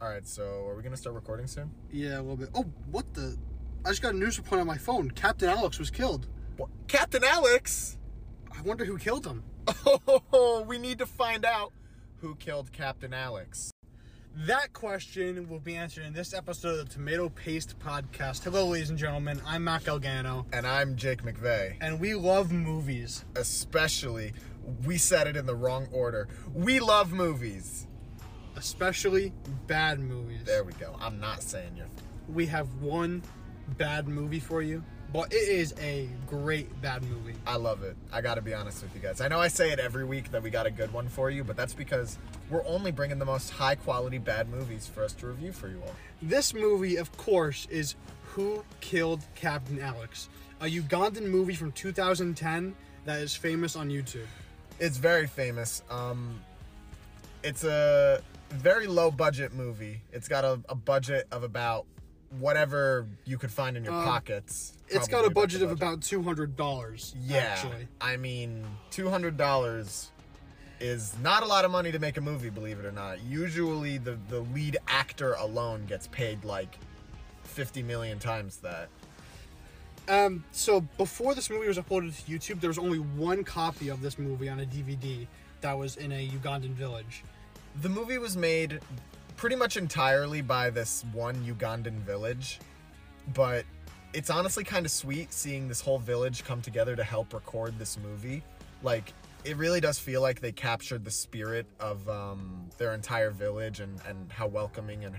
All right, so are we gonna start recording soon? Yeah, a little bit. Oh, what the? I just got a news report on my phone. Captain Alex was killed. What? Captain Alex? I wonder who killed him. Oh, we need to find out who killed Captain Alex. That question will be answered in this episode of the Tomato Paste Podcast. Hello, ladies and gentlemen. I'm Matt Elgano, And I'm Jake McVeigh. and we love movies. Especially, we said it in the wrong order. We love movies. Especially bad movies. There we go. I'm not saying you're. We have one bad movie for you, but it is a great bad movie. I love it. I gotta be honest with you guys. I know I say it every week that we got a good one for you, but that's because we're only bringing the most high quality bad movies for us to review for you all. This movie, of course, is Who Killed Captain Alex, a Ugandan movie from 2010 that is famous on YouTube. It's very famous. Um, it's a very low budget movie. It's got a, a budget of about whatever you could find in your pockets. It's got a budget of about $200. yeah. Actually. I mean, two hundred dollars is not a lot of money to make a movie. Believe it or not. Usually, the the lead actor alone gets paid like fifty million times that. Um, so before this movie was uploaded to YouTube, there was only one copy of this movie on a DVD that was in a Ugandan village. The movie was made pretty much entirely by this one Ugandan village, but it's honestly kind of sweet seeing this whole village come together to help record this movie. Like, it really does feel like they captured the spirit of um, their entire village and, and how welcoming and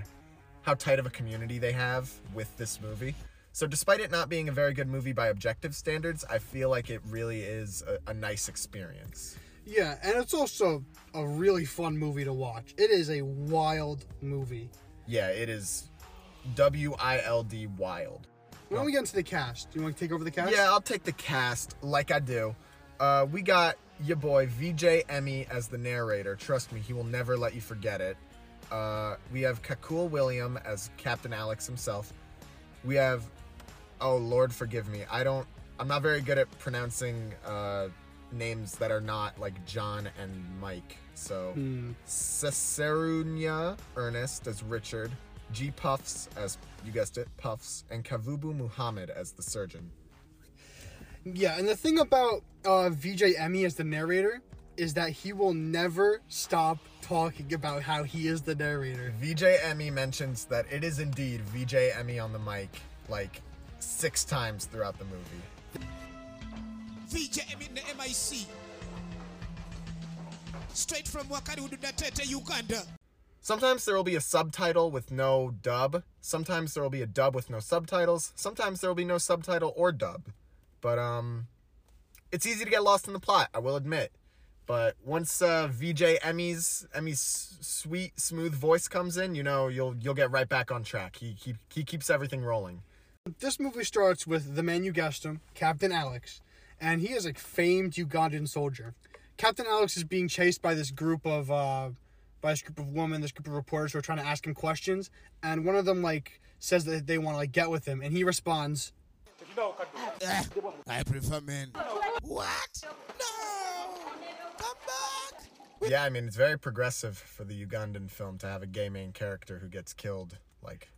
how tight of a community they have with this movie. So, despite it not being a very good movie by objective standards, I feel like it really is a, a nice experience. Yeah, and it's also a really fun movie to watch. It is a wild movie. Yeah, it is W I L D wild. When we get into the cast, do you want to take over the cast? Yeah, I'll take the cast like I do. Uh, we got your boy VJ Emmie as the narrator. Trust me, he will never let you forget it. Uh, we have Kakule William as Captain Alex himself. We have, oh Lord, forgive me. I don't. I'm not very good at pronouncing uh, names that are not like John and Mike. So Cicerunia Ernest as Richard. G Puffs as you guessed it, Puffs, and Kavubu Muhammad as the surgeon. Yeah, and the thing about uh, VJ Emmie as the narrator is that he will never stop talking about how he is the narrator. VJ Emmie mentions that it is indeed VJ Emmie on the mic like six times throughout the movie. VJM in the MIC. Straight from Wakarudu Datete, Uganda. Sometimes there will be a subtitle with no dub. Sometimes there will be a dub with no subtitles. Sometimes there will be no subtitle or dub. But um it's easy to get lost in the plot, I will admit. But once uh, VJ Emmie's Emmie's sweet smooth voice comes in, you know, you'll you'll get right back on track. He he, he keeps everything rolling. This movie starts with the man you guessed him, Captain Alex, and he is a famed Ugandan soldier. Captain Alex is being chased by this group of uh, by this group of women, this group of reporters who are trying to ask him questions, and one of them like says that they want to like get with him, and he responds, I prefer men. What? No! Come back! Yeah, I mean, it's very progressive for the Ugandan film to have a gay main character who gets killed like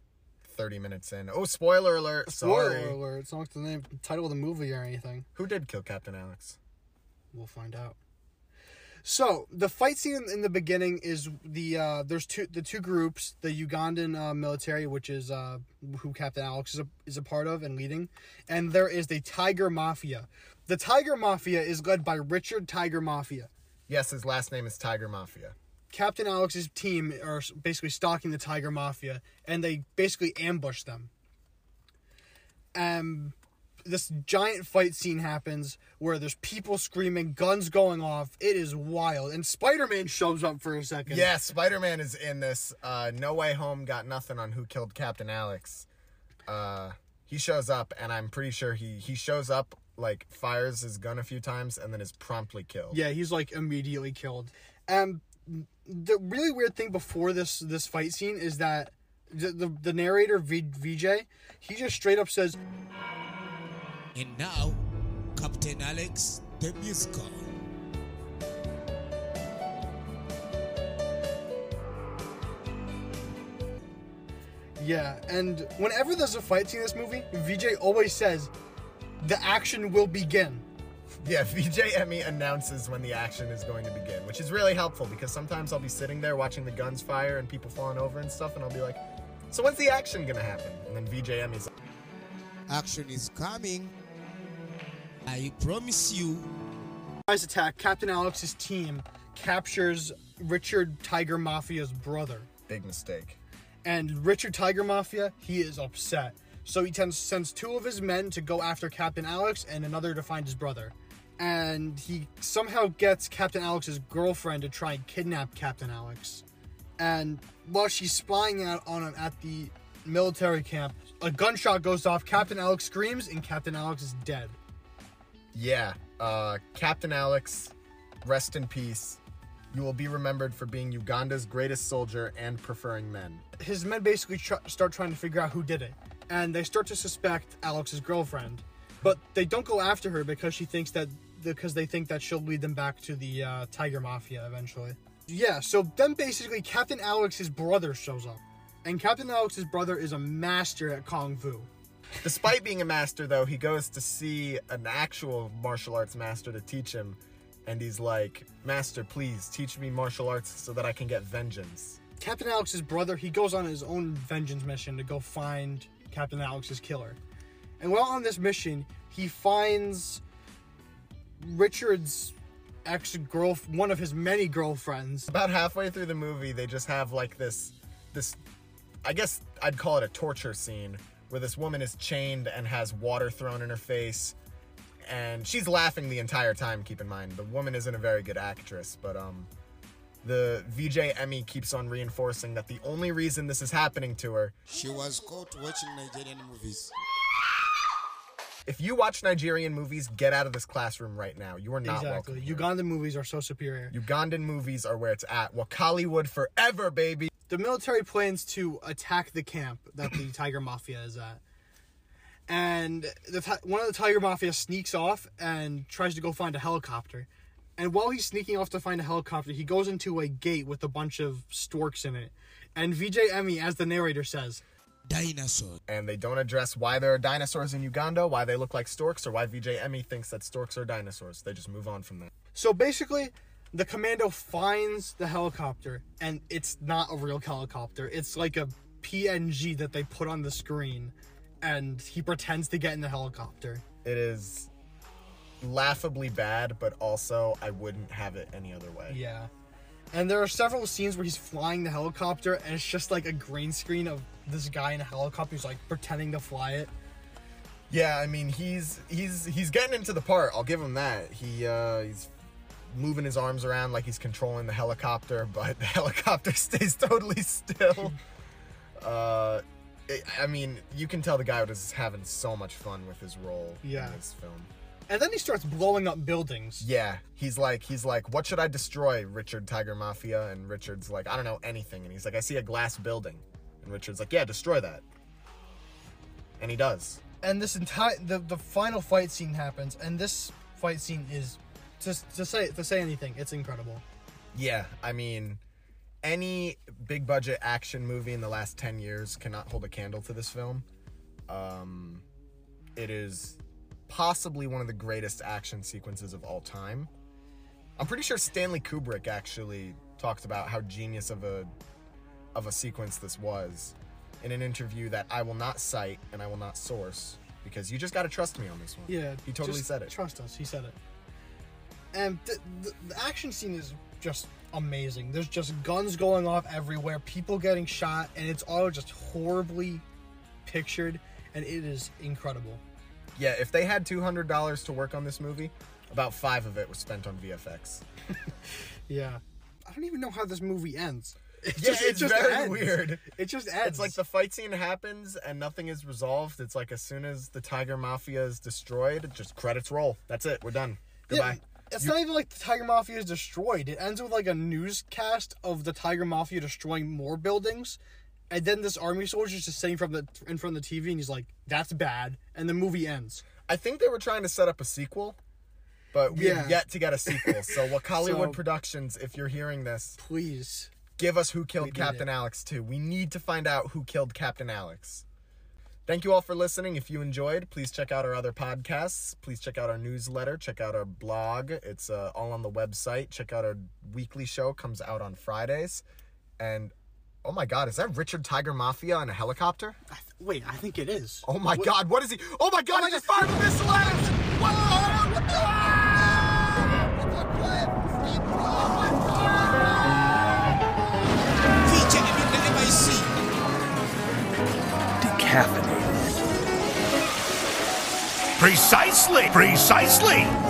30 minutes in. Oh, spoiler alert. Sorry. "Spoiler alert! It's not the name, title of the movie or anything." Who did kill Captain Alex? We'll find out. So the fight scene in, the beginning is the uh, there's two the two groups the Ugandan uh, military which is uh, who Captain Alex is a, is a part of and leading, and there is the Tiger Mafia. The Tiger Mafia is led by Richard Tiger Mafia. Yes, his last name is Tiger Mafia. Captain Alex's team are basically stalking the Tiger Mafia, and they basically ambush them. Um, this giant fight scene happens where there's people screaming, guns going off. It is wild, and Spider Man shows up for a second. Yeah, Spider Man is in this. Uh, no Way Home got nothing on who killed Captain Alex. Uh, he shows up, and I'm pretty sure he he shows up like fires his gun a few times and then is promptly killed. yeah, he's like immediately killed. Um, the really weird thing before this this fight scene is that the the, the narrator v, VJ he just straight up says, And now, Captain Alex, the musical. Yeah, and whenever there's a fight scene in this movie, VJ always says, "The action will begin." Yeah, VJ Emmie announces when the action is going to begin, which is really helpful because sometimes I'll be sitting there watching the guns fire and people falling over and stuff, and I'll be like, "So when's the action gonna happen?" And then VJ Emmie's like, Action is coming. I promise you. Surprise attack. Captain Alex's team captures Richard Tiger Mafia's brother, "Big mistake." and Richard Tiger Mafia he is upset. So he tends, sends two of his men to go after Captain Alex and another to find his brother. And he somehow gets Captain Alex's girlfriend to try and kidnap Captain Alex. And while she's spying out on him at the military camp, a gunshot goes off. Captain Alex screams, and Captain Alex is dead. Yeah, uh, Captain Alex, rest in peace. You will be remembered for being Uganda's greatest soldier and preferring men. his men basically tr- start trying to figure out who did it, and they start to suspect Alex's girlfriend, but they don't go after her because she thinks that because they think that she'll lead them back to the uh, Tiger Mafia eventually. Yeah, so then basically Captain Alex's brother shows up, and Captain Alex's brother is a master at kung fu. Despite being a master, though, he goes to see an actual martial arts master to teach him, and he's like, Master, please teach me martial arts so that I can get vengeance. Captain Alex's brother, he goes on his own vengeance mission to go find Captain Alex's killer. And while on this mission, he finds Richard's ex girl, one of his many girlfriends. About halfway through the movie, they just have like this, this, I guess I'd call it a torture scene, where this woman is chained and has water thrown in her face, and she's laughing the entire time. Keep in mind, the woman isn't a very good actress, but um, the VJ Emmie keeps on reinforcing that the only reason this is happening to her She was caught watching Nigerian movies. If you watch Nigerian movies, get out of this classroom right now. You are not exactly. welcome. here. Ugandan movies are so superior. Ugandan movies are where it's at. Wakaliwood forever, baby. The military plans to attack the camp that the Tiger Mafia is at. And the ti- one of the Tiger Mafia sneaks off and tries to go find a helicopter. And while he's sneaking off to find a helicopter, he goes into a gate with a bunch of storks in it. And VJ Emmie, as the narrator says, Dinosaur. And they don't address why there are dinosaurs in Uganda, why they look like storks, or why VJ Emmie thinks that storks are dinosaurs. They just move on from that. So basically, the commando finds the helicopter, and it's not a real helicopter. It's like a PNG that they put on the screen, and he pretends to get in the helicopter. It is laughably bad, but also I wouldn't have it any other way. Yeah. And there are several scenes where he's flying the helicopter, and it's just like a green screen of this guy in a helicopter who's like pretending to fly it. Yeah, I mean he's he's he's getting into the part. I'll give him that. He uh, he's moving his arms around like he's controlling the helicopter, but the helicopter stays totally still. uh, it, I mean, you can tell the guy was having so much fun with his role Yeah. in this film. And then he starts blowing up buildings. Yeah, he's like he's like, what should I destroy, Richard Tiger Mafia? And Richard's like, I don't know anything. And he's like, I see a glass building, and Richard's like, yeah, destroy that. And he does. and this entire the, the final fight scene happens and this fight scene is to, to say to say anything it's incredible Yeah, I mean, any big budget action movie in the last 10 years cannot hold a candle to this film. Um, it is possibly one of the greatest action sequences of all time. I'm pretty sure Stanley Kubrick actually talked about how genius of a of a sequence this was in an interview that I will not cite and I will not source because you just got to trust me on this one. yeah He totally said it. trust us he said it and the, the, the action scene is just amazing there's just guns going off everywhere people getting shot and it's all just horribly pictured and it is incredible Yeah, if they had $200 to work on this movie, about 5 of it was spent on VFX. yeah i don't even know how this movie ends It Yeah, just- it it's just very ends. weird. it just ends It's like the fight scene happens and nothing is resolved. It's like as soon as the Tiger Mafia is destroyed, just credits roll. That's it. We're done. Goodbye. Yeah, it's not even like the Tiger Mafia is destroyed. It ends with like a newscast of the Tiger Mafia destroying more buildings, and then this army soldier's just sitting from the in front of the TV, and he's like, "That's bad," and the movie ends. I think they were trying to set up a sequel, but we Yeah. have yet to get a sequel. So, Wakaliwood So- Productions, if you're hearing this, Please, give us who killed Captain it. Alex too. We need to find out who killed Captain Alex. Thank you all for listening. If you enjoyed, please check out our other podcasts. Please check out our newsletter. Check out our blog. It's uh, all on the website. Check out our weekly show. Comes out on Fridays. And oh my God, is that Richard Tiger Mafia on a helicopter? I th- wait, I think it is. Oh my What- God, what is he? Oh my God, he just fired a missile at us! Whoa! What the? Feature every time I see. Decaffeinated. Precisely, precisely.